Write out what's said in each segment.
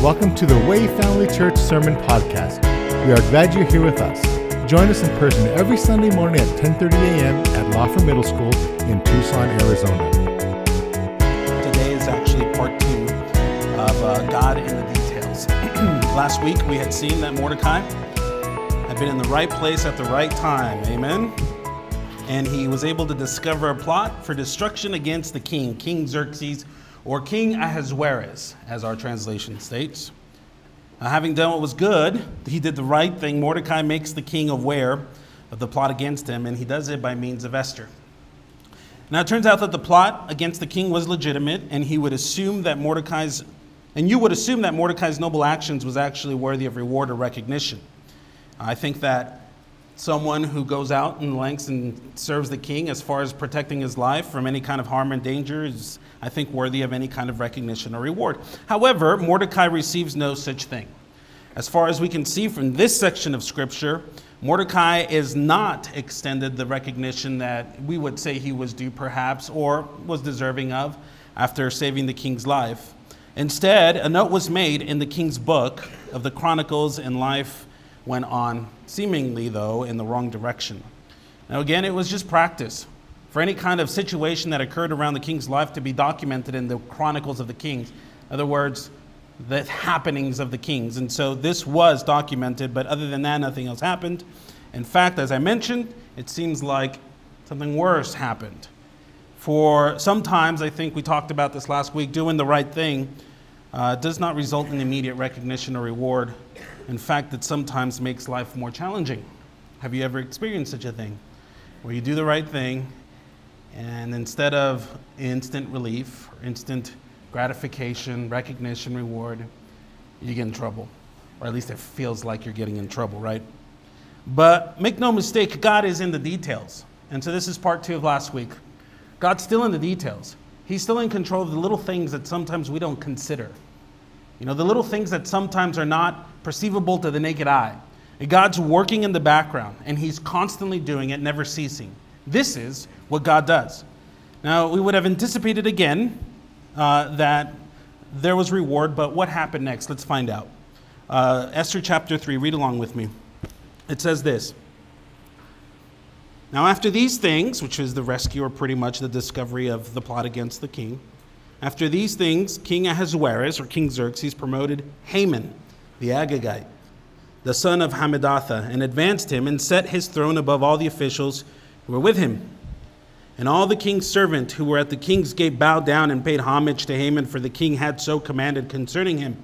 Welcome to the Way Family Church Sermon Podcast. We are glad you're here with us. Join us in person every Sunday morning at 10:30 a.m. at Lawford Middle School in Tucson, Arizona. Today is actually part two of uh, God in the Details. Last week we had seen that Mordecai had been in the right place at the right time. Amen. And he was able to discover a plot for destruction against the king, King Xerxes, or King Ahasuerus, as our translation states. Uh, having done what was good, he did the right thing. Mordecai makes the king aware of the plot against him, and he does it by means of Esther. Now, it turns out that the plot against the king was legitimate, and he would assume that Mordecai's, and you would assume that Mordecai's noble actions was actually worthy of reward or recognition. I think that someone who goes out and lengths and serves the king as far as protecting his life from any kind of harm and danger is, I think, worthy of any kind of recognition or reward. However, Mordecai receives no such thing. As far as we can see from this section of scripture, Mordecai is not extended the recognition that we would say he was due, perhaps, or was deserving of after saving the king's life. Instead, a note was made in the king's book of the Chronicles and life went on, seemingly, though, in the wrong direction. Now, again, it was just practice for any kind of situation that occurred around the king's life to be documented in the Chronicles of the Kings. In other words, the happenings of the kings. And so this was documented, but other than that, nothing else happened. In fact, as I mentioned, it seems like something worse happened. For sometimes, I think we talked about this last week, doing the right thing uh, does not result in immediate recognition or reward. In fact, it sometimes makes life more challenging. Have you ever experienced such a thing? Where you do the right thing, and instead of instant relief, instant gratification, recognition, reward, you get in trouble. Or at least it feels like you're getting in trouble, right? But make no mistake, God is in the details. And so this is part two of last week. God's still in the details. He's still in control of the little things that sometimes we don't consider. You know, the little things that sometimes are not perceivable to the naked eye. God's working in the background, and He's constantly doing it, never ceasing. This is what God does. Now, we would have anticipated again uh, that there was reward, but what happened next? Let's find out. Uh, Esther chapter 3, read along with me. It says this Now, after these things, which is the rescue or pretty much the discovery of the plot against the king, after these things, King Ahasuerus, or King Xerxes, promoted Haman, the Agagite, the son of Hammedatha, and advanced him and set his throne above all the officials who were with him. And all the king's servants who were at the king's gate bowed down and paid homage to Haman, for the king had so commanded concerning him.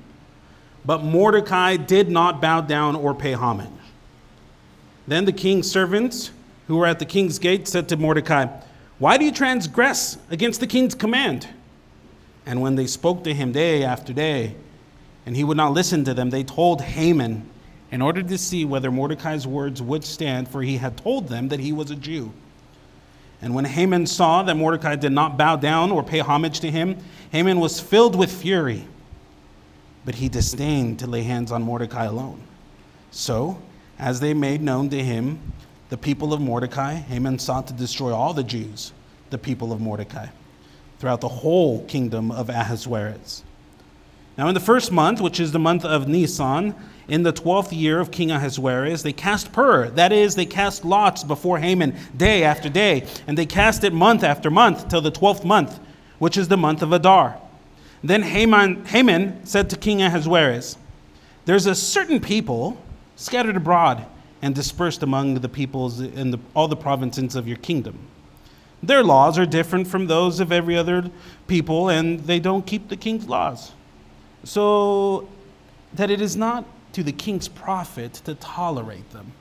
But Mordecai did not bow down or pay homage. Then the king's servants who were at the king's gate said to Mordecai, Why do you transgress against the king's command? And when they spoke to him day after day, and he would not listen to them, they told Haman in order to see whether Mordecai's words would stand, for he had told them that he was a Jew. And when Haman saw that Mordecai did not bow down or pay homage to him, Haman was filled with fury. But he disdained to lay hands on Mordecai alone. So, as they made known to him the people of Mordecai, Haman sought to destroy all the Jews, the people of Mordecai throughout the whole kingdom of Ahasuerus. Now, in the first month, which is the month of Nisan, in the twelfth year of King Ahasuerus, they cast pur, that is, they cast lots before Haman day after day, and they cast it month after month till the twelfth month, which is the month of Adar. Then Haman, Haman said to King Ahasuerus, There's a certain people scattered abroad and dispersed among the peoples in the, all the provinces of your kingdom. Their laws are different from those of every other people, and they don't keep the king's laws. So that it is not to the king's profit to tolerate them.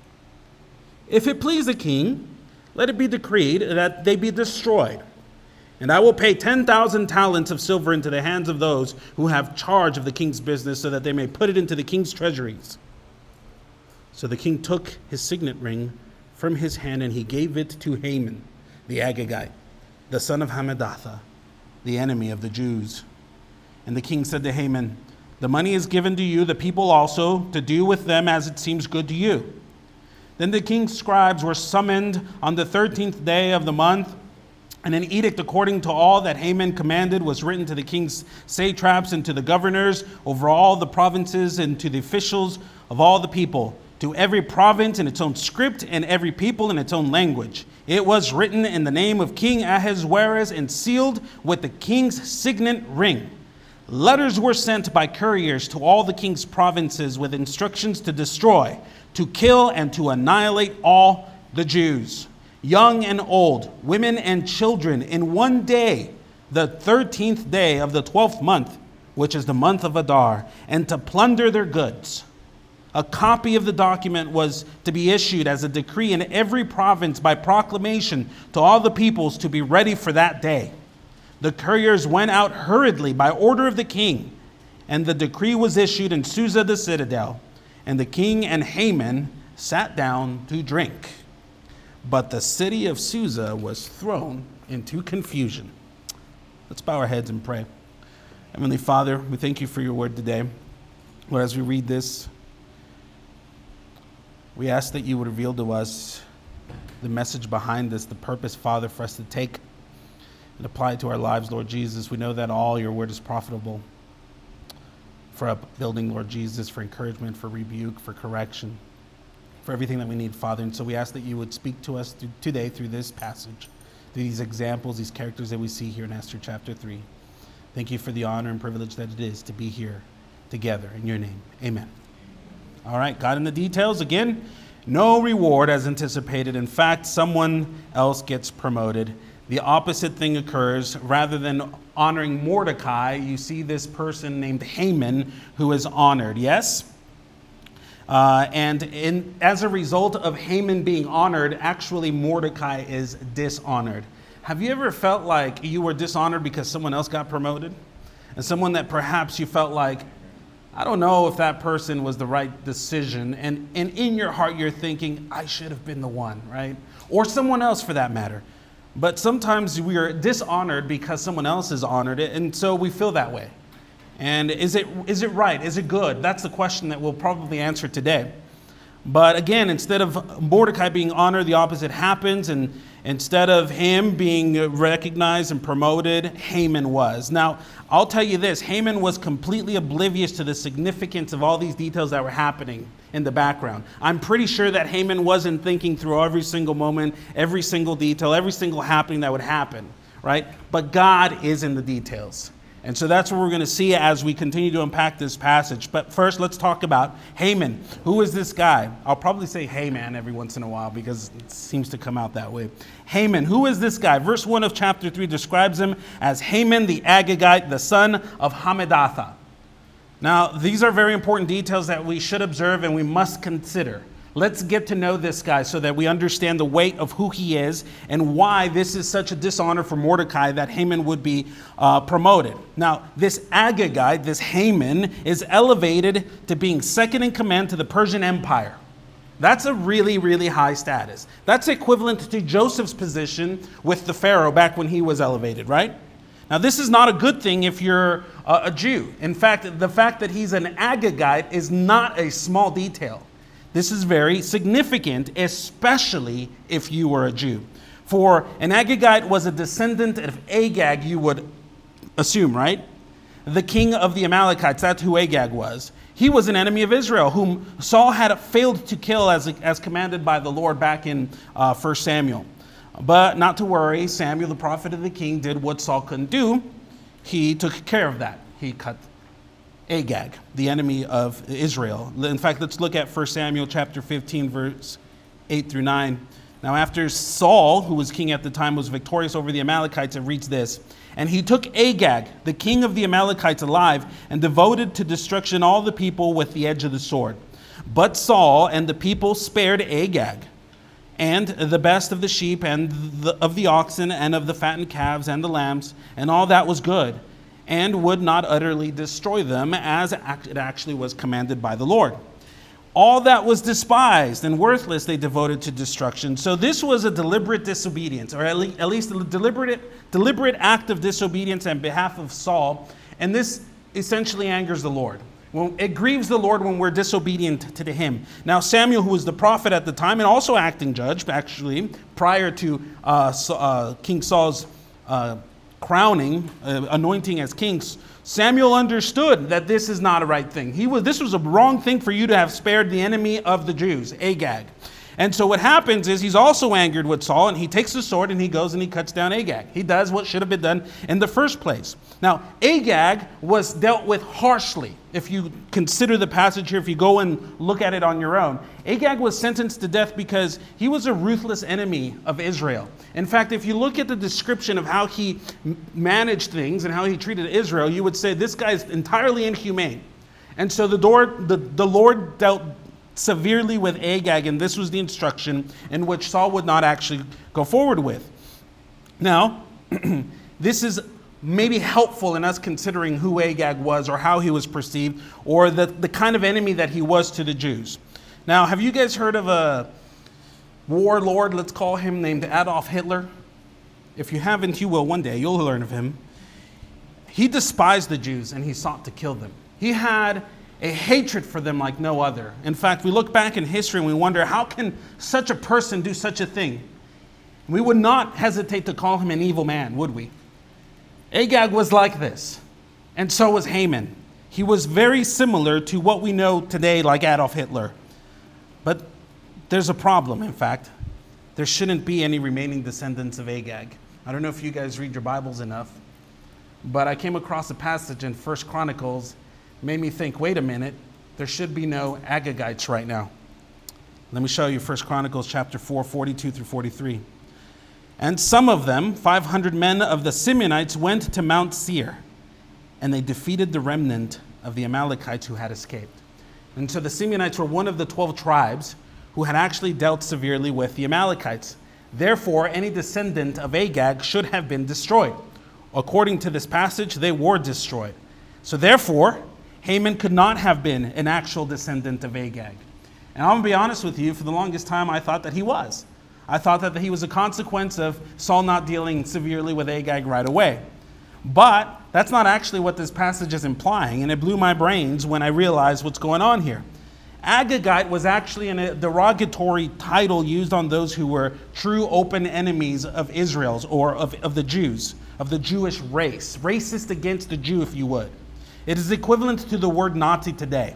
If it please the king, let it be decreed that they be destroyed. And I will pay 10,000 talents of silver into the hands of those who have charge of the king's business, so that they may put it into the king's treasuries. So the king took his signet ring from his hand and he gave it to Haman the Agagite, the son of Hammedatha, the enemy of the Jews. And the king said to Haman, The money is given to you, the people also, to do with them as it seems good to you. Then the king's scribes were summoned on the thirteenth day of the month, And an edict according to all that Haman commanded was written to the king's satraps and to the governors over all the provinces and to the officials of all the people, to every province in its own script and every people in its own language. It was written in the name of King Ahasuerus and sealed with the king's signet ring. Letters were sent by couriers to all the king's provinces with instructions to destroy, to kill, and to annihilate all the Jews young and old, women and children, in one day, the 13th day of the 12th month, which is the month of Adar, and to plunder their goods. A copy of the document was to be issued as a decree in every province by proclamation to all the peoples to be ready for that day. The couriers went out hurriedly by order of the king, and the decree was issued in Susa the citadel. And the king and Haman sat down to drink. But the city of Susa was thrown into confusion. Let's bow our heads and pray. Heavenly Father, we thank you for your word today. Lord, as we read this, we ask that you would reveal to us the message behind this, the purpose, Father, for us to take and apply it to our lives, Lord Jesus. We know that all your word is profitable for upbuilding, Lord Jesus, for encouragement, for rebuke, for correction for everything that we need, Father. And so we ask that you would speak to us today through this passage, through these examples, these characters that we see here in Esther chapter 3. Thank you for the honor and privilege that it is to be here together in your name. Amen. All right, God in the details again. No reward as anticipated. In fact, someone else gets promoted. The opposite thing occurs. Rather than honoring Mordecai, you see this person named Haman who is honored. Yes? Uh, and in, as a result of Haman being honored, actually Mordecai is dishonored. Have you ever felt like you were dishonored because someone else got promoted? And someone that perhaps you felt like, I don't know if that person was the right decision. And, and in your heart, you're thinking, I should have been the one, right? Or someone else for that matter. But sometimes we are dishonored because someone else has honored it, and so we feel that way. And is it, is it right? Is it good? That's the question that we'll probably answer today. But again, instead of Mordecai being honored, the opposite happens. And instead of him being recognized and promoted, Haman was. Now, I'll tell you this Haman was completely oblivious to the significance of all these details that were happening in the background. I'm pretty sure that Haman wasn't thinking through every single moment, every single detail, every single happening that would happen, right? But God is in the details. And so that's what we're going to see as we continue to unpack this passage. But first, let's talk about Haman. Who is this guy? I'll probably say Haman every once in a while because it seems to come out that way. Haman, who is this guy? Verse 1 of chapter 3 describes him as Haman the Agagite, the son of Hammedatha. Now, these are very important details that we should observe and we must consider. Let's get to know this guy so that we understand the weight of who he is and why this is such a dishonor for Mordecai that Haman would be uh, promoted. Now, this Agagite, this Haman, is elevated to being second in command to the Persian Empire. That's a really, really high status. That's equivalent to Joseph's position with the Pharaoh back when he was elevated, right? Now, this is not a good thing if you're a, a Jew. In fact, the fact that he's an Agagite is not a small detail. This is very significant, especially if you were a Jew. For an Agagite was a descendant of Agag, you would assume, right? The king of the Amalekites, that's who Agag was. He was an enemy of Israel, whom Saul had failed to kill as, as commanded by the Lord back in uh, 1 Samuel. But not to worry, Samuel, the prophet of the king, did what Saul couldn't do. He took care of that. He cut Agag, the enemy of Israel. In fact, let's look at 1 Samuel chapter 15, verse 8 through 9. Now, after Saul, who was king at the time, was victorious over the Amalekites, it reads this And he took Agag, the king of the Amalekites, alive, and devoted to destruction all the people with the edge of the sword. But Saul and the people spared Agag, and the best of the sheep, and the, of the oxen, and of the fattened calves, and the lambs, and all that was good and would not utterly destroy them as it actually was commanded by the Lord. All that was despised and worthless they devoted to destruction. So this was a deliberate disobedience, or at least a deliberate, deliberate act of disobedience on behalf of Saul. And this essentially angers the Lord. it grieves the Lord when we're disobedient to him. Now, Samuel, who was the prophet at the time and also acting judge, actually, prior to uh, uh, King Saul's uh, crowning, uh, anointing as kings, Samuel understood that this is not a right thing. He was, this was a wrong thing for you to have spared the enemy of the Jews, Agag. And so what happens is he's also angered with Saul, and he takes the sword and he goes and he cuts down Agag. He does what should have been done in the first place. Now, Agag was dealt with harshly. If you consider the passage here, if you go and look at it on your own, Agag was sentenced to death because he was a ruthless enemy of Israel. In fact, if you look at the description of how he managed things and how he treated Israel, you would say this guy is entirely inhumane. And so the, door, the, the Lord dealt severely with Agag, and this was the instruction in which Saul would not actually go forward with. Now, this is maybe helpful in us considering who Agag was or how he was perceived or the, the kind of enemy that he was to the Jews. Now, have you guys heard of a warlord, let's call him, named Adolf Hitler? If you haven't, you will one day. You'll learn of him. He despised the Jews and he sought to kill them. He had a hatred for them like no other. In fact, we look back in history and we wonder how can such a person do such a thing? We would not hesitate to call him an evil man, would we? Agag was like this, and so was Haman. He was very similar to what we know today, like Adolf Hitler. But there's a problem, in fact. There shouldn't be any remaining descendants of Agag. I don't know if you guys read your Bibles enough, but I came across a passage in First Chronicles made me think wait a minute, there should be no Agagites right now. Let me show you 1 Chronicles chapter 4, 42 through 43. And some of them, 500 men of the Simeonites, went to Mount Seir, and they defeated the remnant of the Amalekites who had escaped. And so the Simeonites were one of the 12 tribes who had actually dealt severely with the Amalekites. Therefore, any descendant of Agag should have been destroyed. According to this passage, they were destroyed. So, therefore, Haman could not have been an actual descendant of Agag. And I'm going to be honest with you, for the longest time, I thought that he was. I thought that he was a consequence of Saul not dealing severely with Agag right away. But that's not actually what this passage is implying, and it blew my brains when I realized what's going on here. Agagite was actually a uh, derogatory title used on those who were true open enemies of Israel's or of, of the Jews, of the Jewish race, racist against the Jew, if you would. It is equivalent to the word Nazi today.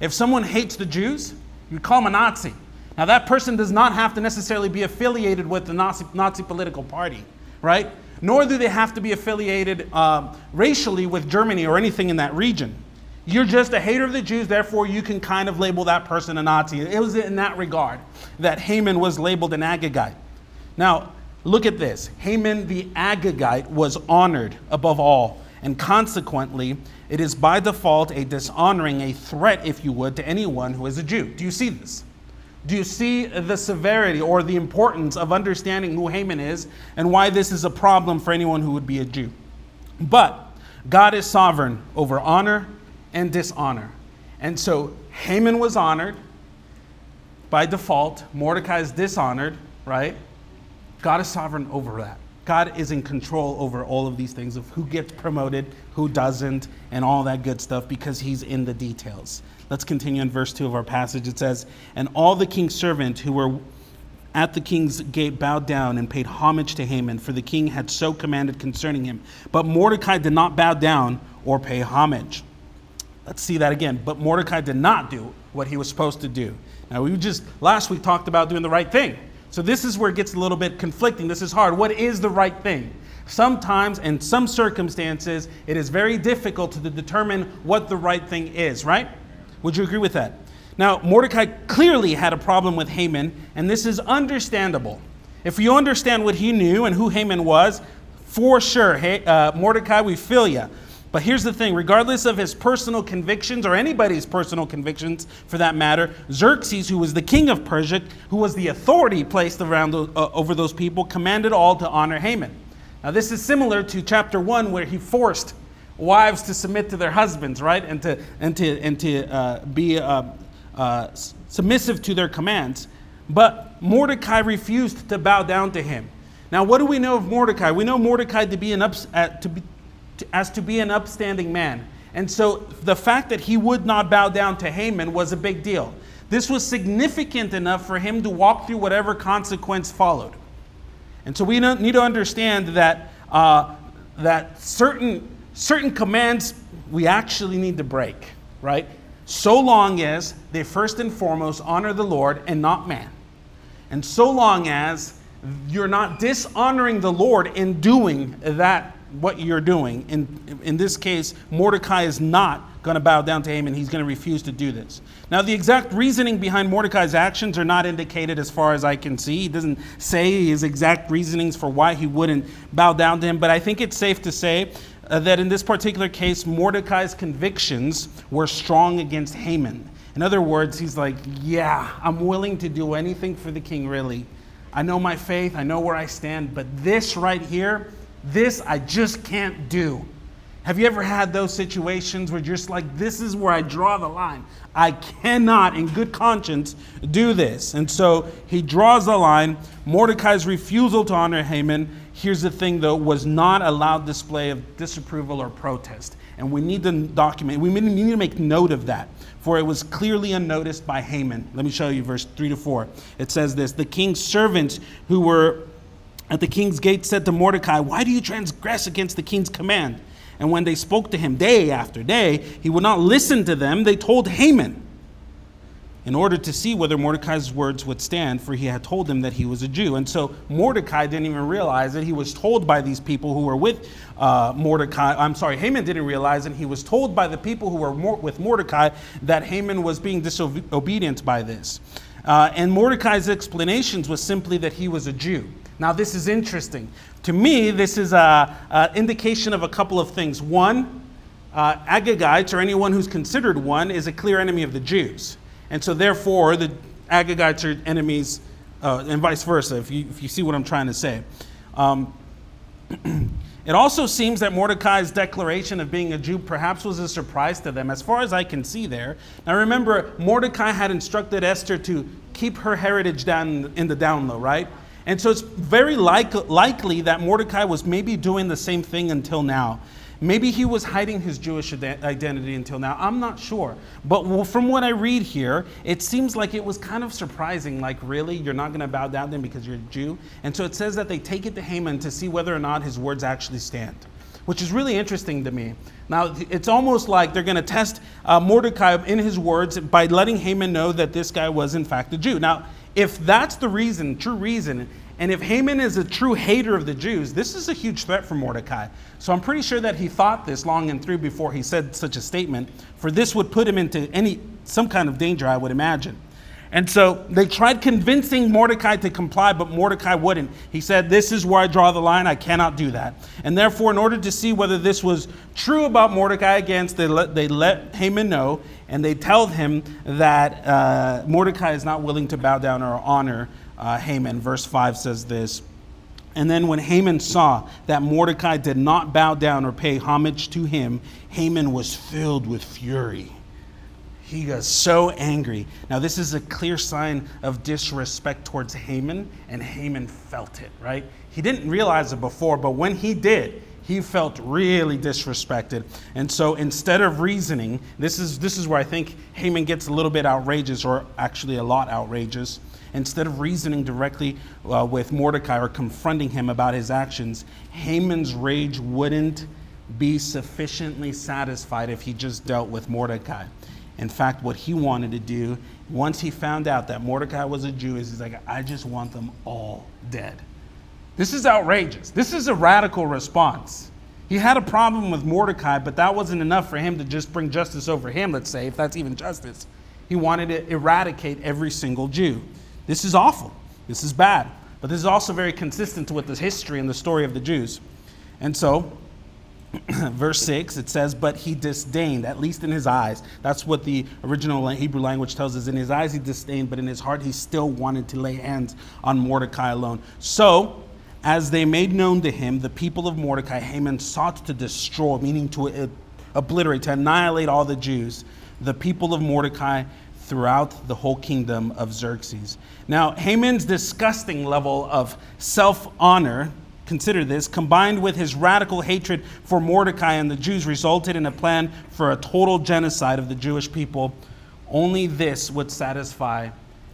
If someone hates the Jews, you call them a Nazi. Now, that person does not have to necessarily be affiliated with the Nazi, Nazi political party, right? Nor do they have to be affiliated uh, racially with Germany or anything in that region. You're just a hater of the Jews, therefore, you can kind of label that person a Nazi. It was in that regard that Haman was labeled an Agagite. Now, look at this Haman the Agagite was honored above all, and consequently, it is by default a dishonoring, a threat, if you would, to anyone who is a Jew. Do you see this? Do you see the severity or the importance of understanding who Haman is and why this is a problem for anyone who would be a Jew? But God is sovereign over honor and dishonor. And so Haman was honored by default, Mordecai is dishonored, right? God is sovereign over that. God is in control over all of these things of who gets promoted, who doesn't, and all that good stuff because he's in the details. Let's continue in verse 2 of our passage. It says, And all the king's servants who were at the king's gate bowed down and paid homage to Haman, for the king had so commanded concerning him. But Mordecai did not bow down or pay homage. Let's see that again. But Mordecai did not do what he was supposed to do. Now, we just last week talked about doing the right thing. So this is where it gets a little bit conflicting. This is hard. What is the right thing? Sometimes, in some circumstances, it is very difficult to determine what the right thing is, right? Would you agree with that? Now, Mordecai clearly had a problem with Haman, and this is understandable. If you understand what he knew and who Haman was, for sure, hey, uh, Mordecai, we feel you. But here's the thing regardless of his personal convictions, or anybody's personal convictions for that matter, Xerxes, who was the king of Persia, who was the authority placed around uh, over those people, commanded all to honor Haman. Now, this is similar to chapter 1, where he forced wives to submit to their husbands, right? And to, and to, and to uh, be uh, uh, submissive to their commands. But Mordecai refused to bow down to him. Now, what do we know of Mordecai? We know Mordecai to be an ups, to be, as to be an upstanding man. And so the fact that he would not bow down to Haman was a big deal. This was significant enough for him to walk through whatever consequence followed. And so we need to understand that uh, that certain, certain commands we actually need to break, right? So long as they first and foremost honor the Lord and not man. And so long as you're not dishonoring the Lord in doing that, what you're doing. In, in this case, Mordecai is not going to bow down to Haman. He's going to refuse to do this. Now, the exact reasoning behind Mordecai's actions are not indicated as far as I can see. He doesn't say his exact reasonings for why he wouldn't bow down to him, but I think it's safe to say uh, that in this particular case, Mordecai's convictions were strong against Haman. In other words, he's like, Yeah, I'm willing to do anything for the king, really. I know my faith, I know where I stand, but this right here, this I just can't do. Have you ever had those situations where you're just like, this is where I draw the line? I cannot, in good conscience, do this. And so he draws the line. Mordecai's refusal to honor Haman, here's the thing though, was not a loud display of disapproval or protest. And we need to document, we need to make note of that for it was clearly unnoticed by Haman. Let me show you verse 3 to 4. It says this The king's servants who were at the king's gate said to Mordecai, Why do you transgress against the king's command? And when they spoke to him day after day, he would not listen to them. They told Haman in order to see whether Mordecai's words would stand, for he had told them that he was a Jew. And so Mordecai didn't even realize that he was told by these people who were with uh, Mordecai. I'm sorry, Haman didn't realize, and he was told by the people who were with Mordecai that Haman was being disobedient by this. Uh, and Mordecai's explanations was simply that he was a Jew. Now, this is interesting. To me, this is an indication of a couple of things. One, uh, Agagites, or anyone who's considered one, is a clear enemy of the Jews. And so, therefore, the Agagites are enemies, uh, and vice versa, if you, if you see what I'm trying to say. Um, it also seems that Mordecai's declaration of being a Jew perhaps was a surprise to them, as far as I can see there. Now, remember, Mordecai had instructed Esther to keep her heritage down in the down low, right? And so it's very like, likely that Mordecai was maybe doing the same thing until now. Maybe he was hiding his Jewish identity until now. I'm not sure. But from what I read here, it seems like it was kind of surprising. Like, really? You're not going to bow down then because you're a Jew? And so it says that they take it to Haman to see whether or not his words actually stand, which is really interesting to me. Now, it's almost like they're going to test uh, Mordecai in his words by letting Haman know that this guy was, in fact, a Jew. Now, if that's the reason, true reason, and if Haman is a true hater of the Jews, this is a huge threat for Mordecai. So I'm pretty sure that he thought this long and through before he said such a statement, for this would put him into any some kind of danger, I would imagine. And so they tried convincing Mordecai to comply, but Mordecai wouldn't. He said, This is where I draw the line. I cannot do that. And therefore, in order to see whether this was true about Mordecai against, they let, they let Haman know, and they tell him that uh, Mordecai is not willing to bow down or honor uh, Haman. Verse 5 says this And then when Haman saw that Mordecai did not bow down or pay homage to him, Haman was filled with fury. He got so angry. Now, this is a clear sign of disrespect towards Haman, and Haman felt it, right? He didn't realize it before, but when he did, he felt really disrespected. And so instead of reasoning, this is, this is where I think Haman gets a little bit outrageous, or actually a lot outrageous instead of reasoning directly uh, with Mordecai or confronting him about his actions, Haman's rage wouldn't be sufficiently satisfied if he just dealt with Mordecai. In fact, what he wanted to do, once he found out that Mordecai was a Jew, is he's like, I just want them all dead. This is outrageous. This is a radical response. He had a problem with Mordecai, but that wasn't enough for him to just bring justice over him, let's say, if that's even justice. He wanted to eradicate every single Jew. This is awful. This is bad. But this is also very consistent with the history and the story of the Jews. And so, verse 6, it says, But he disdained, at least in his eyes. That's what the original Hebrew language tells us. In his eyes, he disdained, but in his heart, he still wanted to lay hands on Mordecai alone. So, as they made known to him, the people of Mordecai, Haman sought to destroy, meaning to uh, obliterate, to annihilate all the Jews. The people of Mordecai throughout the whole kingdom of Xerxes. Now, Haman's disgusting level of self honor, consider this, combined with his radical hatred for Mordecai and the Jews, resulted in a plan for a total genocide of the Jewish people. Only this would satisfy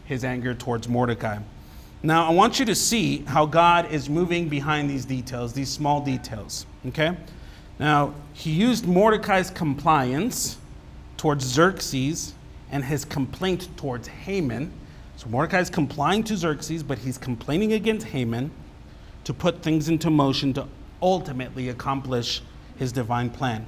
his anger towards Mordecai. Now, I want you to see how God is moving behind these details, these small details. Okay? Now, he used Mordecai's compliance towards Xerxes and his complaint towards Haman. So Mordecai is complying to Xerxes, but he's complaining against Haman to put things into motion to ultimately accomplish his divine plan.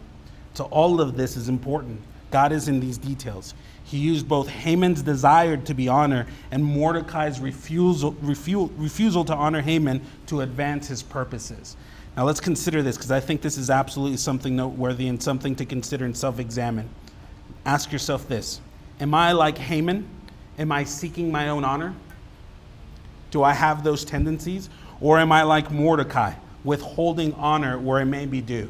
So all of this is important. God is in these details. He used both Haman's desire to be honored and Mordecai's refusal, refusal, refusal to honor Haman to advance his purposes. Now let's consider this because I think this is absolutely something noteworthy and something to consider and self examine. Ask yourself this Am I like Haman? Am I seeking my own honor? Do I have those tendencies? Or am I like Mordecai, withholding honor where it may be due?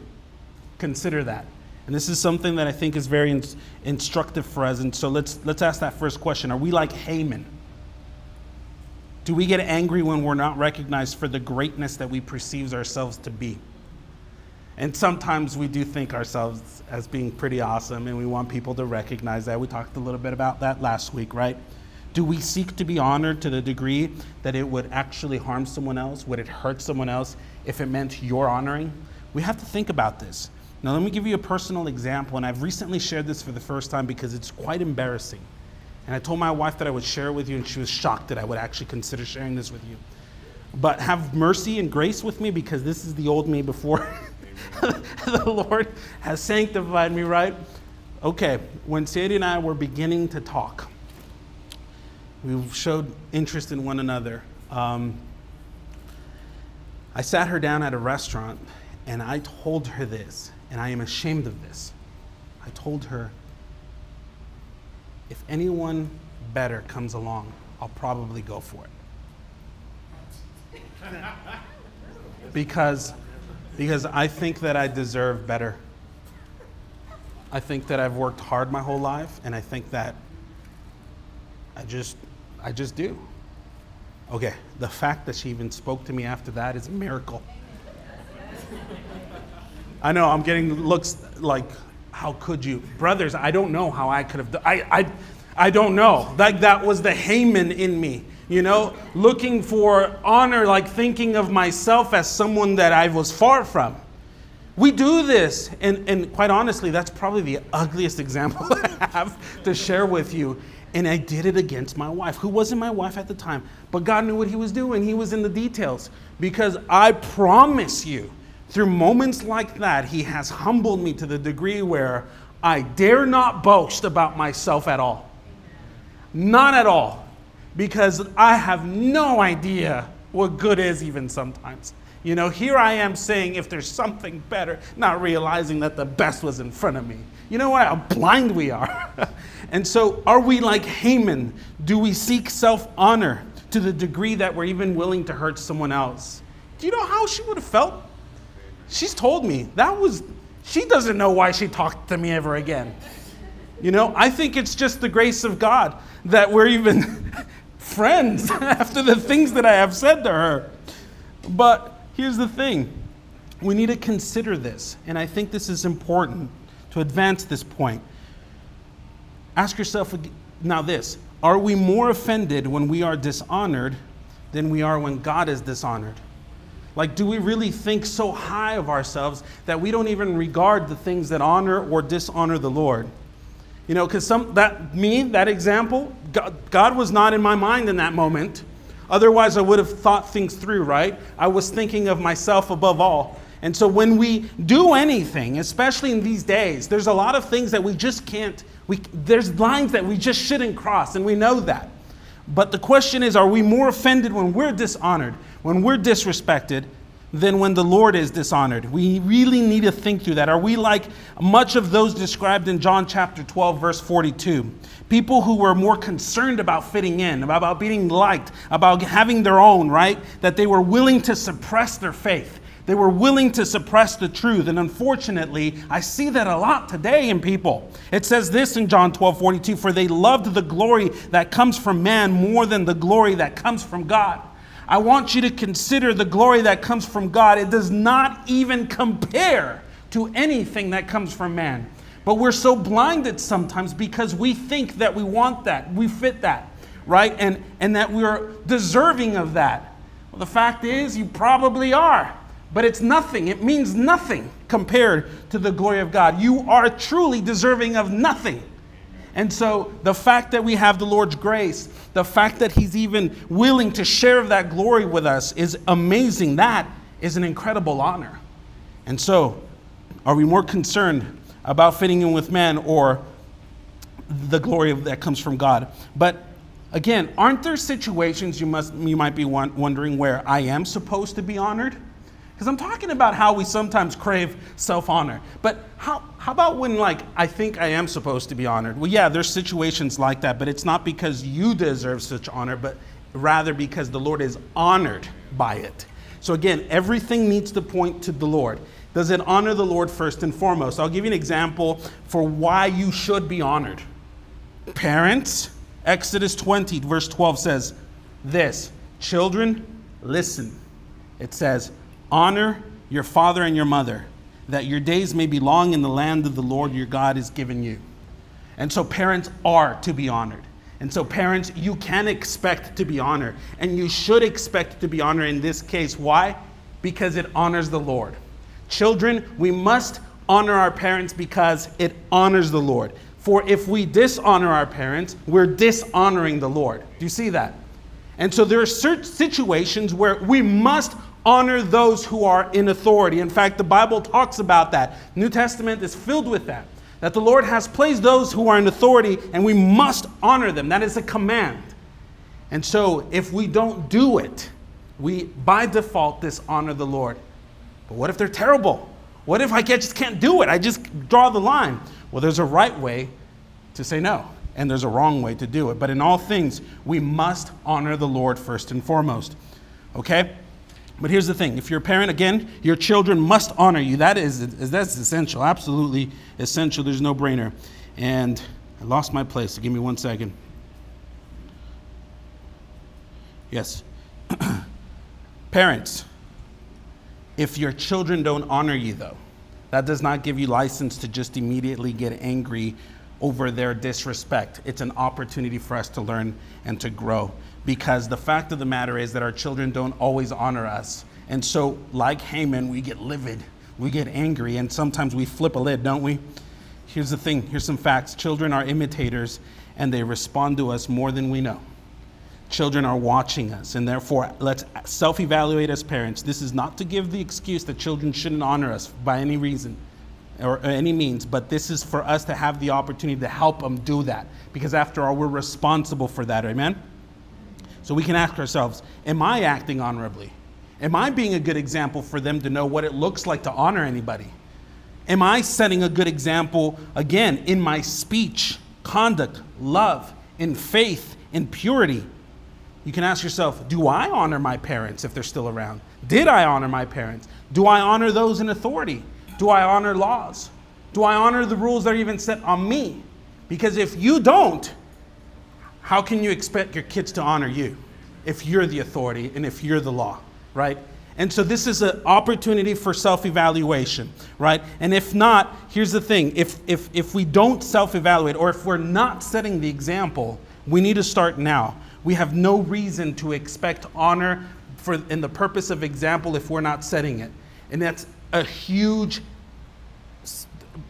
Consider that. And this is something that I think is very in- instructive for us. And so let's, let's ask that first question Are we like Haman? Do we get angry when we're not recognized for the greatness that we perceive ourselves to be? And sometimes we do think ourselves as being pretty awesome and we want people to recognize that. We talked a little bit about that last week, right? Do we seek to be honored to the degree that it would actually harm someone else? Would it hurt someone else if it meant your honoring? We have to think about this. Now, let me give you a personal example, and I've recently shared this for the first time because it's quite embarrassing. And I told my wife that I would share it with you, and she was shocked that I would actually consider sharing this with you. But have mercy and grace with me because this is the old me before the Lord has sanctified me, right? Okay, when Sadie and I were beginning to talk, we showed interest in one another. Um, I sat her down at a restaurant and I told her this and I am ashamed of this. I told her, if anyone better comes along, I'll probably go for it. because, because I think that I deserve better. I think that I've worked hard my whole life, and I think that I just, I just do. Okay, the fact that she even spoke to me after that is a miracle. I know I'm getting looks like, how could you? Brothers, I don't know how I could have done I, I, I don't know. Like that was the Haman in me, you know, looking for honor, like thinking of myself as someone that I was far from. We do this, and, and quite honestly, that's probably the ugliest example I have to share with you. And I did it against my wife, who wasn't my wife at the time, but God knew what He was doing. He was in the details. Because I promise you, through moments like that, He has humbled me to the degree where I dare not boast about myself at all. Not at all. Because I have no idea what good is, even sometimes. You know, here I am saying if there's something better, not realizing that the best was in front of me. You know what? How blind we are. and so, are we like Haman? Do we seek self honor to the degree that we're even willing to hurt someone else? Do you know how she would have felt? She's told me that was, she doesn't know why she talked to me ever again. You know, I think it's just the grace of God that we're even friends after the things that I have said to her. But here's the thing we need to consider this, and I think this is important to advance this point. Ask yourself now this are we more offended when we are dishonored than we are when God is dishonored? Like, do we really think so high of ourselves that we don't even regard the things that honor or dishonor the Lord? You know, because some that me, that example, God, God was not in my mind in that moment. Otherwise, I would have thought things through, right? I was thinking of myself above all. And so when we do anything, especially in these days, there's a lot of things that we just can't, we, there's lines that we just shouldn't cross, and we know that. But the question is are we more offended when we're dishonored, when we're disrespected, than when the Lord is dishonored? We really need to think through that. Are we like much of those described in John chapter 12, verse 42? People who were more concerned about fitting in, about being liked, about having their own, right? That they were willing to suppress their faith. They were willing to suppress the truth. And unfortunately, I see that a lot today in people. It says this in John 12 42 For they loved the glory that comes from man more than the glory that comes from God. I want you to consider the glory that comes from God. It does not even compare to anything that comes from man. But we're so blinded sometimes because we think that we want that, we fit that. right? And, and that we're deserving of that. Well, the fact is, you probably are, but it's nothing. It means nothing compared to the glory of God. You are truly deserving of nothing. And so the fact that we have the Lord's grace, the fact that He's even willing to share that glory with us is amazing. That is an incredible honor. And so, are we more concerned about fitting in with man or the glory that comes from God? But again, aren't there situations you, must, you might be wondering where I am supposed to be honored? Because I'm talking about how we sometimes crave self honor. But how, how about when, like, I think I am supposed to be honored? Well, yeah, there's situations like that, but it's not because you deserve such honor, but rather because the Lord is honored by it. So, again, everything needs to point to the Lord. Does it honor the Lord first and foremost? I'll give you an example for why you should be honored. Parents, Exodus 20, verse 12 says this Children, listen. It says, Honor your father and your mother, that your days may be long in the land of the Lord your God has given you. And so parents are to be honored. And so, parents, you can expect to be honored. And you should expect to be honored in this case. Why? Because it honors the Lord. Children, we must honor our parents because it honors the Lord. For if we dishonor our parents, we're dishonoring the Lord. Do you see that? And so there are certain situations where we must honor those who are in authority. In fact, the Bible talks about that. New Testament is filled with that. That the Lord has placed those who are in authority and we must honor them. That is a command. And so if we don't do it, we by default dishonor the Lord. But what if they're terrible? What if I just can't do it? I just draw the line. Well, there's a right way to say no, and there's a wrong way to do it. But in all things, we must honor the Lord first and foremost. Okay? But here's the thing if you're a parent, again, your children must honor you. That is, that's essential, absolutely essential. There's no brainer. And I lost my place, so give me one second. Yes. Parents, if your children don't honor you, though, that does not give you license to just immediately get angry over their disrespect. It's an opportunity for us to learn and to grow because the fact of the matter is that our children don't always honor us. And so, like Haman, we get livid, we get angry, and sometimes we flip a lid, don't we? Here's the thing here's some facts children are imitators, and they respond to us more than we know. Children are watching us, and therefore, let's self evaluate as parents. This is not to give the excuse that children shouldn't honor us by any reason or any means, but this is for us to have the opportunity to help them do that. Because after all, we're responsible for that. Amen? So we can ask ourselves Am I acting honorably? Am I being a good example for them to know what it looks like to honor anybody? Am I setting a good example, again, in my speech, conduct, love, in faith, in purity? You can ask yourself Do I honor my parents if they're still around? Did I honor my parents? Do I honor those in authority? Do I honor laws? Do I honor the rules that are even set on me? Because if you don't, how can you expect your kids to honor you if you're the authority and if you're the law, right? And so this is an opportunity for self-evaluation, right? And if not, here's the thing. If if if we don't self-evaluate or if we're not setting the example, we need to start now. We have no reason to expect honor for in the purpose of example if we're not setting it. And that's a huge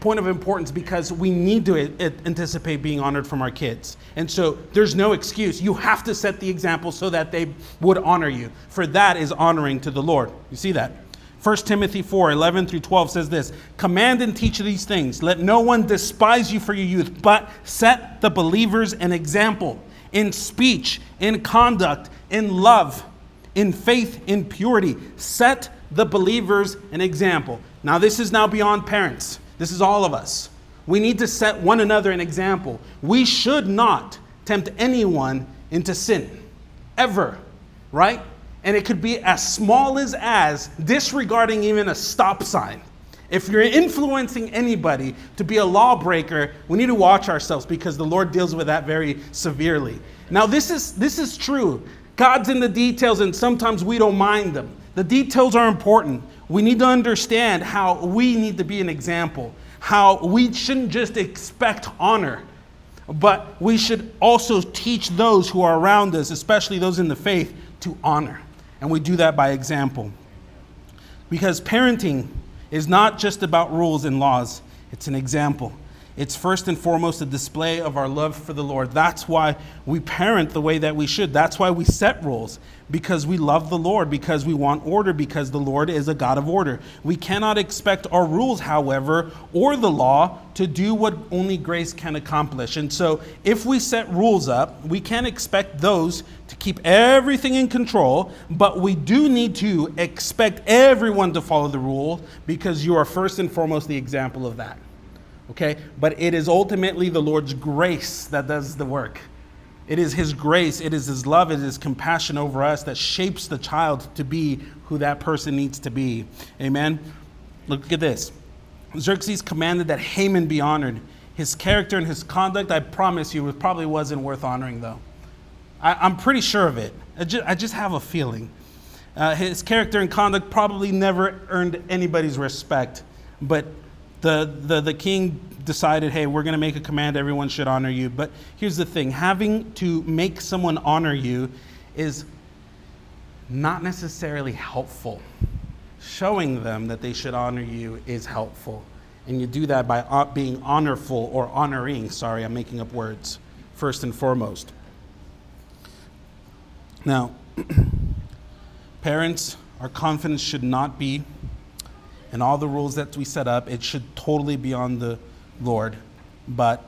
point of importance because we need to anticipate being honored from our kids. And so there's no excuse. You have to set the example so that they would honor you. For that is honoring to the Lord. You see that? 1 Timothy 4 11 through 12 says this Command and teach these things. Let no one despise you for your youth, but set the believers an example in speech, in conduct, in love, in faith, in purity. Set the believers an example. Now, this is now beyond parents. This is all of us. We need to set one another an example. We should not tempt anyone into sin, ever, right? And it could be as small as as disregarding even a stop sign. If you're influencing anybody to be a lawbreaker, we need to watch ourselves because the Lord deals with that very severely. Now, this is, this is true. God's in the details, and sometimes we don't mind them. The details are important. We need to understand how we need to be an example, how we shouldn't just expect honor. but we should also teach those who are around us, especially those in the faith, to honor. And we do that by example. Because parenting is not just about rules and laws, it's an example. It's first and foremost a display of our love for the Lord. That's why we parent the way that we should. That's why we set rules, because we love the Lord, because we want order, because the Lord is a God of order. We cannot expect our rules, however, or the law to do what only grace can accomplish. And so, if we set rules up, we can't expect those to keep everything in control, but we do need to expect everyone to follow the rule because you are first and foremost the example of that okay? But it is ultimately the Lord's grace that does the work. It is His grace, it is His love, it is compassion over us that shapes the child to be who that person needs to be. Amen? Look at this. Xerxes commanded that Haman be honored. His character and his conduct, I promise you, it probably wasn't worth honoring, though. I, am pretty sure of it. I just, I just have a feeling. Uh, his character and conduct probably never earned anybody's respect, but the, the, the king decided, hey, we're going to make a command, everyone should honor you. But here's the thing having to make someone honor you is not necessarily helpful. Showing them that they should honor you is helpful. And you do that by uh, being honorful or honoring. Sorry, I'm making up words, first and foremost. Now, parents, our confidence should not be and all the rules that we set up, it should totally be on the Lord. But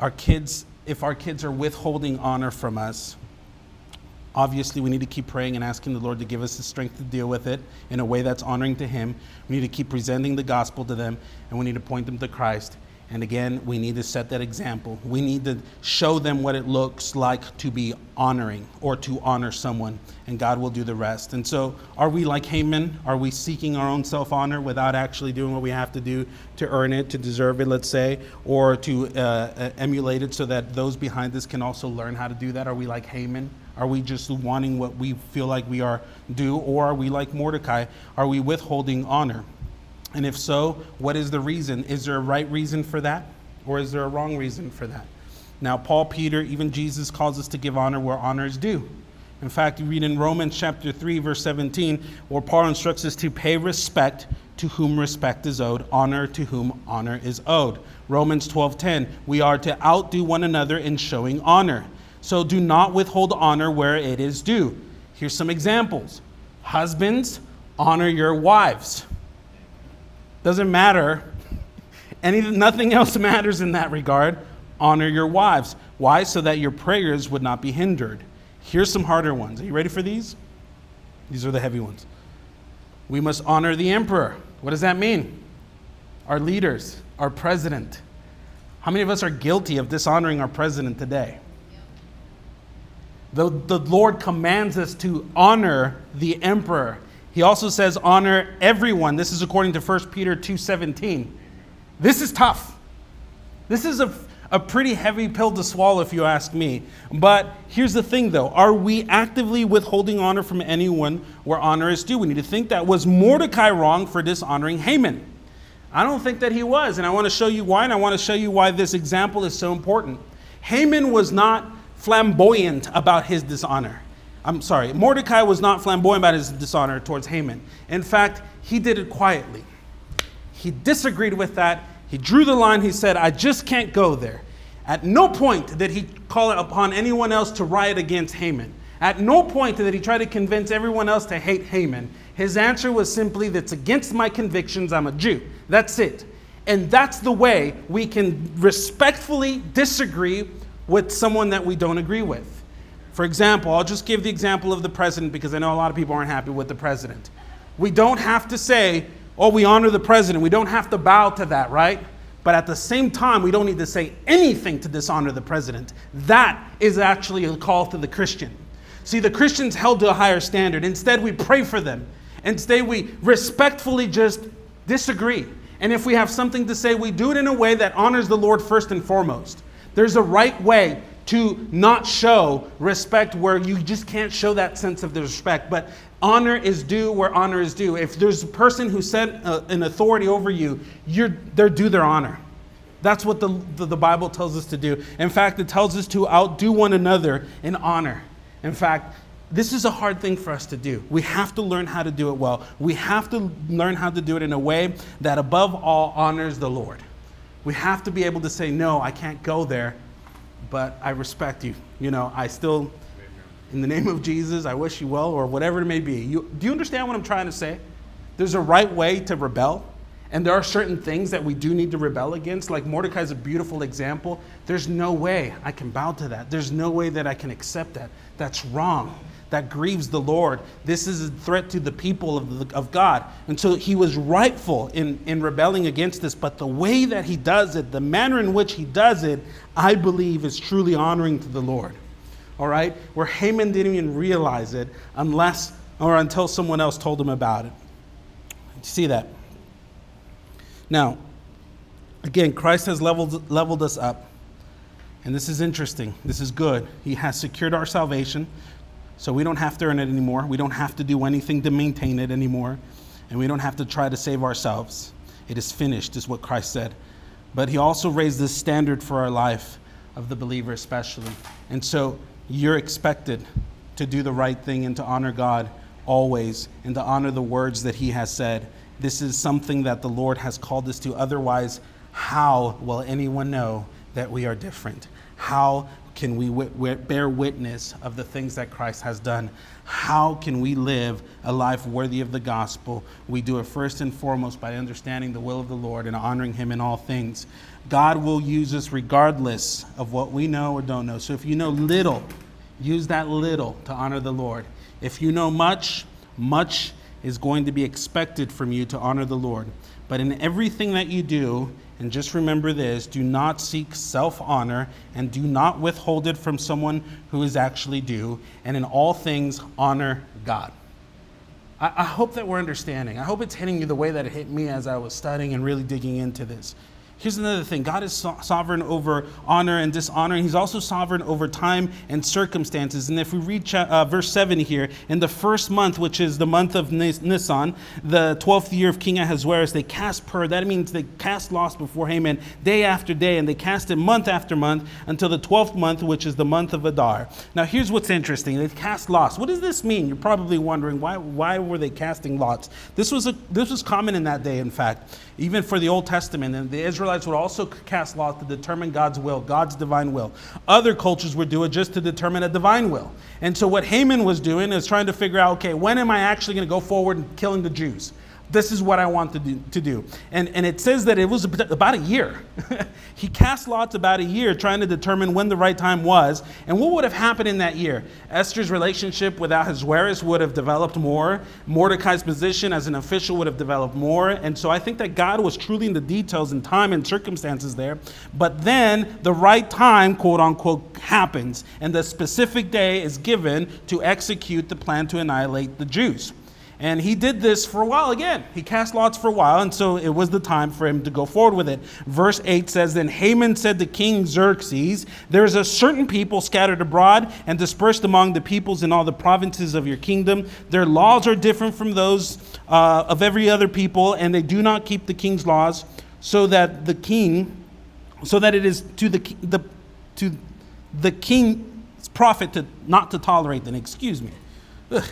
our kids, if our kids are withholding honor from us, obviously we need to keep praying and asking the Lord to give us the strength to deal with it in a way that's honoring to Him. We need to keep presenting the gospel to them, and we need to point them to Christ. And again, we need to set that example. We need to show them what it looks like to be honoring or to honor someone, and God will do the rest. And so, are we like Haman? Are we seeking our own self honor without actually doing what we have to do to earn it, to deserve it, let's say, or to uh, uh emulate it so that those behind us can also learn how to do that? Are we like Haman? Are we just wanting what we feel like we are due, or are we like Mordecai? Are we withholding honor? And if so, what is the reason? Is there a right reason for that? Or is there a wrong reason for that? Now, Paul, Peter, even Jesus calls us to give honor where honor is due. In fact, you read in Romans chapter 3, verse 17, where Paul instructs us to pay respect to whom respect is owed, honor to whom honor is owed. Romans 12:10, we are to outdo one another in showing honor. So do not withhold honor where it is due. Here's some examples. Husbands, honor your wives. Doesn't matter. Any, nothing else matters in that regard. Honor your wives. Why? So that your prayers would not be hindered. Here's some harder ones. Are you ready for these? These are the heavy ones. We must honor the emperor. What does that mean? Our leaders, our president. How many of us are guilty of dishonoring our president today? The, the Lord commands us to honor the emperor. He also says honor everyone. This is according to 1 Peter 2:17. This is tough. This is a, a pretty heavy pill to swallow if you ask me. But here's the thing though, are we actively withholding honor from anyone where honor is due? We need to think that was Mordecai wrong for dishonoring Haman? I don't think that he was, and I want to show you why, and I want to show you why this example is so important. Haman was not flamboyant about his dishonor. I'm sorry, Mordecai was not flamboyant about his dishonor towards Haman. In fact, he did it quietly. He disagreed with that. He drew the line. He said, I just can't go there. At no point did he call upon anyone else to riot against Haman. At no point did he try to convince everyone else to hate Haman. His answer was simply, That's against my convictions. I'm a Jew. That's it. And that's the way we can respectfully disagree with someone that we don't agree with. For example, I'll just give the example of the president because I know a lot of people aren't happy with the president. We don't have to say, oh, we honor the president. We don't have to bow to that, right? But at the same time, we don't need to say anything to dishonor the president. That is actually a call to the Christian. See, the Christians held to a higher standard. Instead, we pray for them. Instead, we respectfully just disagree. And if we have something to say, we do it in a way that honors the Lord first and foremost. There's a right way to not show respect where you just can't show that sense of the respect. But honor is due where honor is due. If there's a person who set uh, an authority over you, you're, they're due their honor. That's what the, the, the, Bible tells us to do. In fact, it tells us to outdo one another in honor. In fact, this is a hard thing for us to do. We have to learn how to do it well. We have to learn how to do it in a way that, above all, honors the Lord. We have to be able to say, No, I can't go there, but I respect you. You know, I still, in the name of Jesus, I wish you well, or whatever it may be. You, do you understand what I'm trying to say? There's a right way to rebel. And there are certain things that we do need to rebel against. Like Mordecai is a beautiful example. There's no way I can bow to that. There's no way that I can accept that. That's wrong that grieves the Lord. This is a threat to the people of, the, of God. And so he was rightful in, in rebelling against this, but the way that he does it, the manner in which he does it, I believe is truly honoring to the Lord. All right? Where Haman didn't even realize it unless or until someone else told him about it. You see that? Now, again, Christ has leveled, leveled us up. And this is interesting. This is good. He has secured our salvation. So we don't have to earn it anymore. We don't have to do anything to maintain it anymore. And we don't have to try to save ourselves. It is finished, is what Christ said. But He also raised this standard for our life, of the believer especially. And so you're expected to do the right thing and to honor God always and to honor the words that He has said. This is something that the Lord has called us to. Otherwise, how will anyone know that we are different? How can we w- bear witness of the things that Christ has done? How can we live a life worthy of the gospel? We do it first and foremost by understanding the will of the Lord and honoring Him in all things. God will use us regardless of what we know or don't know. So if you know little, use that little to honor the Lord. If you know much, much is going to be expected from you to honor the Lord. But in everything that you do, and just remember this do not seek self honor and do not withhold it from someone who is actually due. And in all things, honor God. I, I, hope that we're understanding. I hope it's hitting you the way that it hit me as I was studying and really digging into this. Here's another thing God is so- sovereign over honor and dishonor. and He's also sovereign over time and circumstances. And if we read uh, verse 7 here, in the first month, which is the month of Nisan, the 12th year of King Ahasuerus, they cast pur. That means they cast lots before Haman day after day, and they cast it month after month until the 12th month, which is the month of Adar. Now, here's what's interesting they cast lots. What does this mean? You're probably wondering why, why were they casting lots? This was, a, this was common in that day, in fact, even for the Old Testament. And the Israelites would also cast lots to determine God's will, God's divine will. Other cultures would do it just to determine a divine will. And so what Haman was doing is trying to figure out, okay, when am I actually going to go forward and killing the Jews? This is what I want to do. To do. And, and it says that it was about a year. he cast lots about a year trying to determine when the right time was. And what would have happened in that year? Esther's relationship with Ahasuerus would have developed more. Mordecai's position as an official would have developed more. And so I think that God was truly in the details and time and circumstances there. But then the right time, quote unquote, happens. And the specific day is given to execute the plan to annihilate the Jews. And he did this for a while again. He cast lots for a while, and so it was the time for him to go forward with it. Verse 8 says Then Haman said to King Xerxes, There is a certain people scattered abroad and dispersed among the peoples in all the provinces of your kingdom. Their laws are different from those uh, of every other people, and they do not keep the king's laws, so that the king, so that it is to the, the to the king's profit to not to tolerate them. Excuse me. Ugh.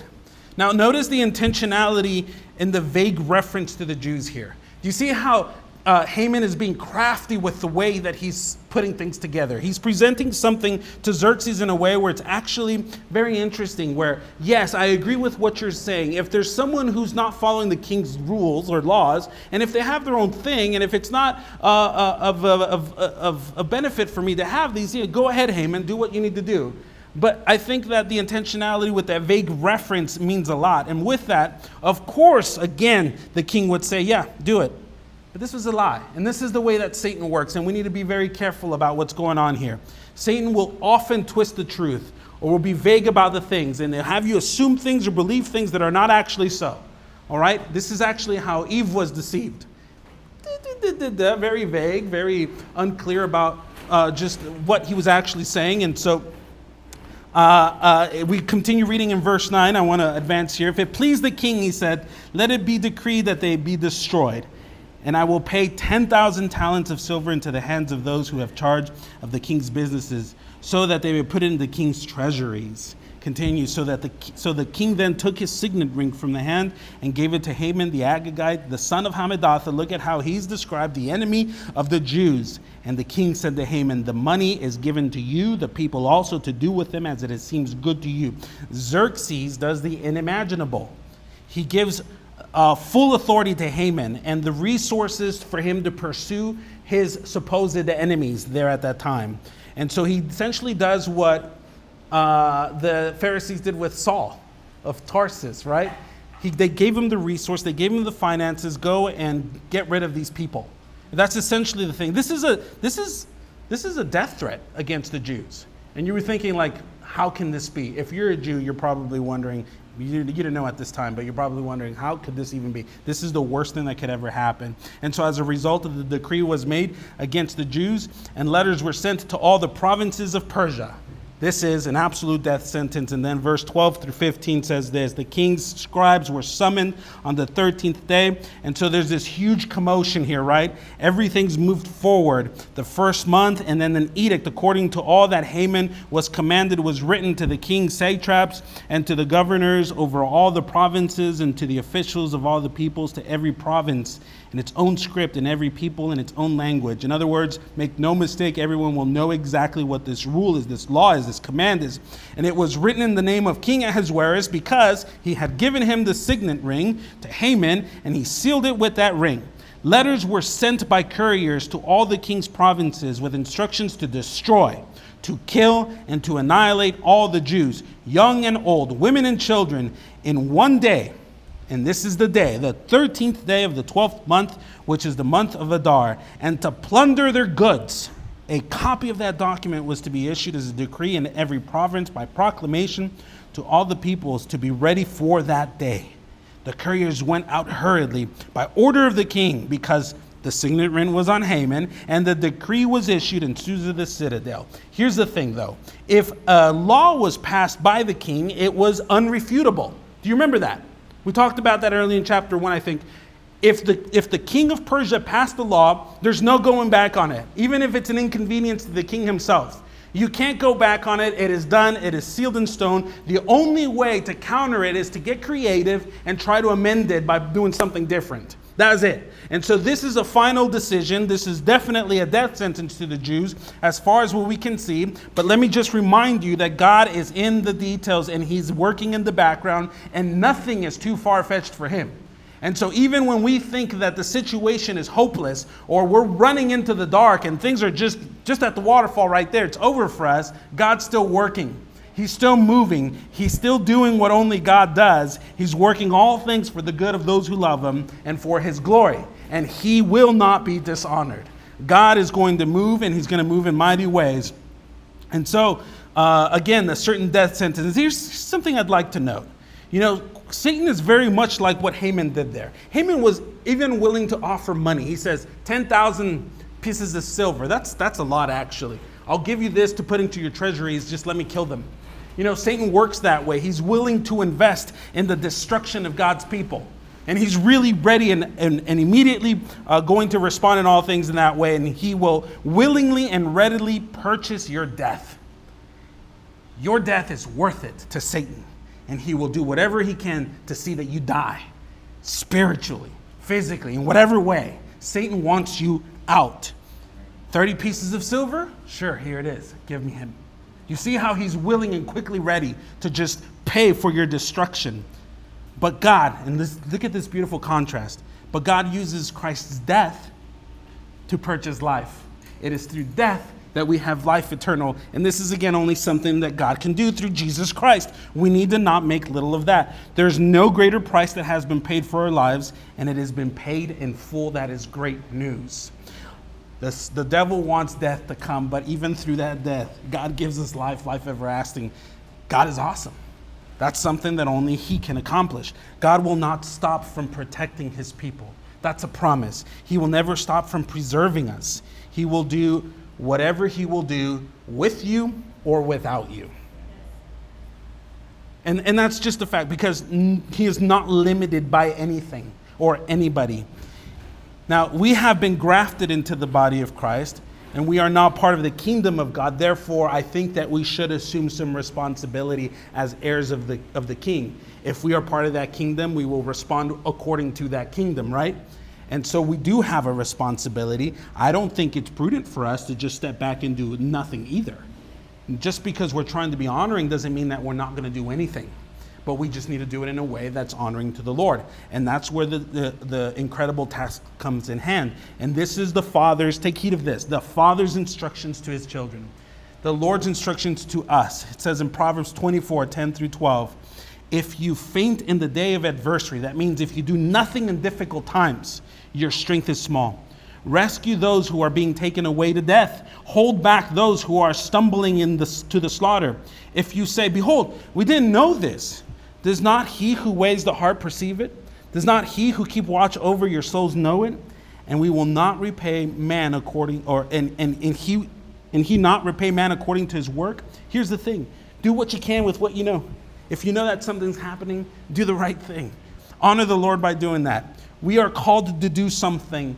Now, notice the intentionality in the vague reference to the Jews here. Do you see how uh, Haman is being crafty with the way that he's putting things together. He's presenting something to Xerxes in a way where it's actually very interesting. Where, yes, I agree with what you're saying. If there's someone who's not following the king's rules or laws, and if they have their own thing, and if it's not uh, uh, of, of, of, of, benefit for me to have these, know, go ahead, Haman, do what you need to do. But I think that the intentionality with that vague reference means a lot. And with that, of course, again, the king would say, Yeah, do it. But this was a lie. And this is the way that Satan works. And we need to be very careful about what's going on here. Satan will often twist the truth or will be vague about the things and they'll have you assume things or believe things that are not actually so. All right? This is actually how Eve was deceived. Very vague, very unclear about uh, just what he was actually saying. And so uh, uh, we continue reading in verse 9. I want to advance here. If it please the king, he said, let it be decreed that they be destroyed. and I will pay 10,000 talents of silver into the hands of those who have charge of the king's businesses, so that they may put it in the king's treasuries. Continues, so that the, so the king then took his signet ring from the hand and gave it to Haman the Agagite, the son of Hammedatha. Look at how he's described the enemy of the Jews. And the king said to Haman, The money is given to you, the people also to do with them as it seems good to you. Xerxes does the unimaginable. He gives uh, full authority to Haman and the resources for him to pursue his supposed enemies there at that time. And so he essentially does what uh, the Pharisees did with Saul of Tarsus, right? He, they gave him the resource, they gave him the finances, go and get rid of these people. That's essentially the thing. This is a, this is, this is a death threat against the Jews. And you were thinking, like, how can this be? If you're a Jew, you're probably wondering, you, didn't know at this time, but you're probably wondering, how could this even be? This is the worst thing that could ever happen. And so, as a result of the decree was made against the Jews, and letters were sent to all the provinces of Persia this is an absolute death sentence. And then verse 12 through 15 says this The king's scribes were summoned on the 13th day. And so there's this huge commotion here, right? Everything's moved forward. The first month, and then an edict according to all that Haman was commanded was written to the king's satraps and to the governors over all the provinces and to the officials of all the peoples, to every province in its own script, in every people in its own language. In other words, make no mistake, everyone will know exactly what this rule is, this law is, this command is. And it was written in the name of King Ahasuerus because he had given him the signet ring to Haman, and he sealed it with that ring. Letters were sent by couriers to all the king's provinces with instructions to destroy, to kill, and to annihilate all the Jews, young and old, women and children, in one day and this is the day, the 13th day of the 12th month, which is the month of Adar, and to plunder their goods. A copy of that document was to be issued as a decree in every province by proclamation to all the peoples to be ready for that day. The couriers went out hurriedly by order of the king because the signet ring was on Haman and the decree was issued in Susa the citadel. Here's the thing though if a law was passed by the king, it was unrefutable. Do you remember that? We talked about that early in chapter one, I think. If the, if the king of Persia passed the law, there's no going back on it, even if it's an inconvenience to the king himself. You can't go back on it. It is done. It is sealed in stone. The only way to counter it is to get creative and try to amend it by doing something different. That's it. And so this is a final decision. This is definitely a death sentence to the Jews as far as what we can see. But let me just remind you that God is in the details and He's working in the background, and nothing is too far fetched for Him. And so, even when we think that the situation is hopeless or we're running into the dark and things are just, just at the waterfall right there, it's over for us, God's still working. He's still moving. He's still doing what only God does. He's working all things for the good of those who love Him and for His glory. And He will not be dishonored. God is going to move, and He's going to move in mighty ways. And so, uh, again, a certain death sentence. Here's something I'd like to note. You know, Satan is very much like what Haman did there. Haman was even willing to offer money. He says, 10,000 pieces of silver. That's, that's a lot, actually. I'll give you this to put into your treasuries, just let me kill them. You know, Satan works that way. He's willing to invest in the destruction of God's people. And he's really ready and, and, and immediately uh, going to respond in all things in that way. And he will willingly and readily purchase your death. Your death is worth it to Satan. And he will do whatever he can to see that you die spiritually, physically, in whatever way. Satan wants you out. 30 pieces of silver? Sure, here it is. Give me him. You see how he's willing and quickly ready to just pay for your destruction. But God, and this, look at this beautiful contrast, but God uses Christ's death to purchase life. It is through death that we have life eternal. And this is, again, only something that God can do through Jesus Christ. We need to not make little of that. There's no greater price that has been paid for our lives, and it has been paid in full. That is great news. The, the devil wants death to come, but even through that death, God gives us life, life everlasting. God is awesome. That's something that only He can accomplish. God will not stop from protecting His people. That's a promise. He will never stop from preserving us. He will do whatever He will do with you or without you. And, and that's just a fact because He is not limited by anything or anybody. Now, we have been grafted into the body of Christ, and we are now part of the kingdom of God. Therefore, I think that we should assume some responsibility as heirs of the, of the king. If we are part of that kingdom, we will respond according to that kingdom, right? And so we do have a responsibility. I don't think it's prudent for us to just step back and do nothing either. Just because we're trying to be honoring doesn't mean that we're not going to do anything. But we just need to do it in a way that's honoring to the Lord. And that's where the, the, the incredible task comes in hand. And this is the Father's, take heed of this, the Father's instructions to his children. The Lord's instructions to us. It says in Proverbs 24 10 through 12 if you faint in the day of adversity, that means if you do nothing in difficult times, your strength is small. Rescue those who are being taken away to death. Hold back those who are stumbling in the, to the slaughter. If you say, Behold, we didn't know this, does not he who weighs the heart perceive it? Does not he who keep watch over your souls know it? And we will not repay man according, or and, and, and he and he not repay man according to his work. Here's the thing: do what you can with what you know. If you know that something's happening, do the right thing. Honor the Lord by doing that. We are called to do something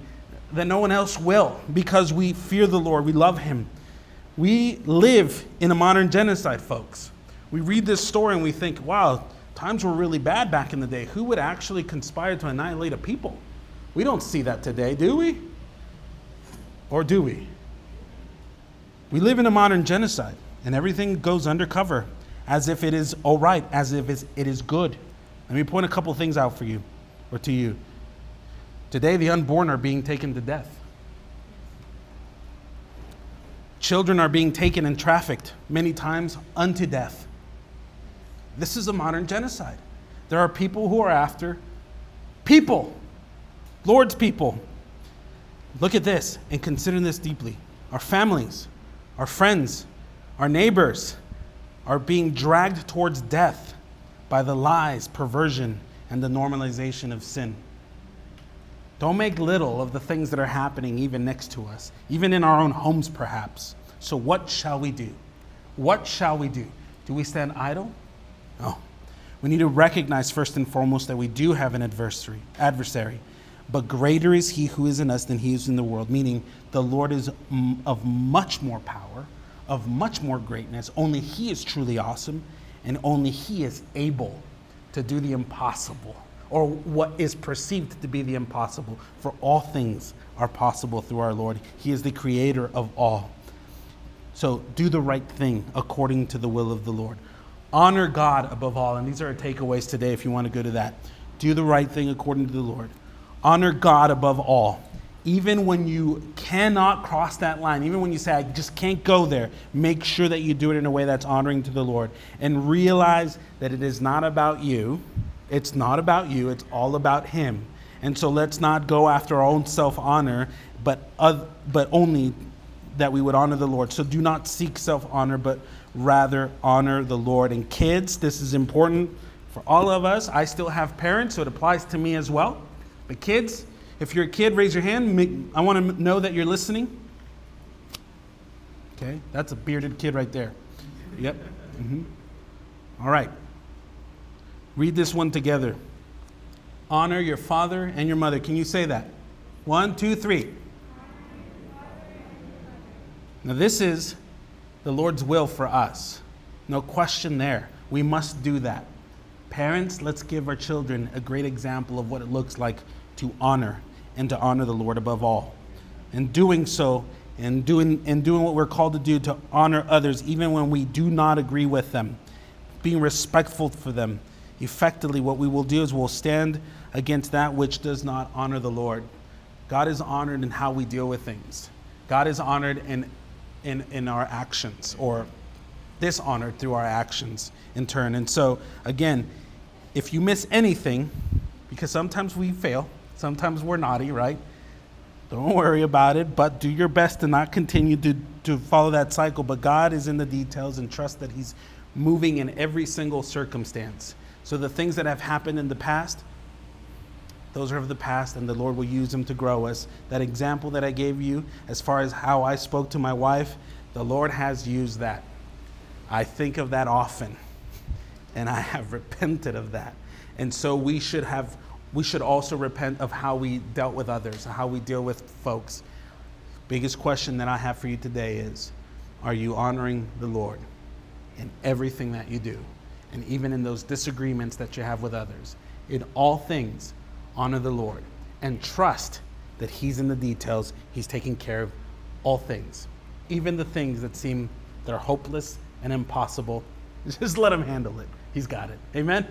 that no one else will because we fear the Lord, we love Him. We live in a modern genocide, folks. We read this story and we think, wow, times were really bad back in the day. Who would actually conspire to annihilate a people? We don't see that today, do we? Or do we? We live in a modern genocide and everything goes undercover as if it is all right, as if it is good. Let me point a couple things out for you or to you. Today, the unborn are being taken to death. Children are being taken and trafficked, many times unto death. This is a modern genocide. There are people who are after people, Lord's people. Look at this and consider this deeply. Our families, our friends, our neighbors are being dragged towards death by the lies, perversion, and the normalization of sin. Don't make little of the things that are happening even next to us, even in our own homes, perhaps. So, what shall we do? What shall we do? Do we stand idle? No. We need to recognize first and foremost that we do have an adversary, adversary. But greater is he who is in us than he is in the world, meaning the Lord is of much more power, of much more greatness. Only he is truly awesome, and only he is able to do the impossible or what is perceived to be the impossible. For all things are possible through our Lord. He is the creator of all. So do the right thing according to the will of the Lord. Honor God above all. And these are our takeaways today if you want to go to that. Do the right thing according to the Lord. Honor God above all. Even when you cannot cross that line, even when you say, I just can't go there, make sure that you do it in a way that's honoring to the Lord. And realize that it is not about you it's not about you, it's all about Him. And so let's not go after our own self honor, but, uh, but only that we would honor the Lord. So do not seek self honor, but rather honor the Lord. And kids, this is important for all of us. I still have parents, so it applies to me as well. But kids, if you're a kid, raise your hand. I want to know that you're listening. Okay, that's a bearded kid right there. Yep. Mm-hmm. All right. Read this one together. Honor your father and your mother. Can you say that? One, two, three. Now, this is the Lord's will for us. No question there. We must do that. Parents, let's give our children a great example of what it looks like to honor and to honor the Lord above all. And doing so, and doing, and doing what we're called to do to honor others, even when we do not agree with them, being respectful for them, effectively, what we will do is we'll stand against that which does not honor the Lord. God is honored in how we deal with things. God is honored in, in, in our actions or dishonored through our actions in turn. And so, again, if you miss anything, because sometimes we fail, sometimes we're naughty, right? Don't worry about it, but do your best to not continue to, to follow that cycle. But God is in the details and trust that He's moving in every single circumstance. So the things that have happened in the past, those are of the past, and the Lord will use them to grow us. That example that I gave you, as far as how I spoke to my wife, the Lord has used that. I think of that often, and I have repented of that. And so we should have we should also repent of how we dealt with others, how we deal with folks. Biggest question that I have for you today is Are you honoring the Lord in everything that you do? And even in those disagreements that you have with others? In all things, honor the Lord and trust that He's in the details, He's taking care of all things, even the things that seem that are hopeless and impossible. Just let Him handle it. He's got it. Amen?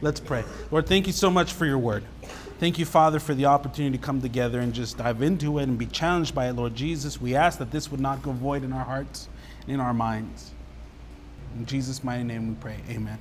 Let's pray. Lord, thank you so much for your word. Thank you, Father, for the opportunity to come together and just dive into it and be challenged by it, Lord Jesus. We ask that this would not go void in our hearts and in our minds. In Jesus' mighty name we pray. Amen.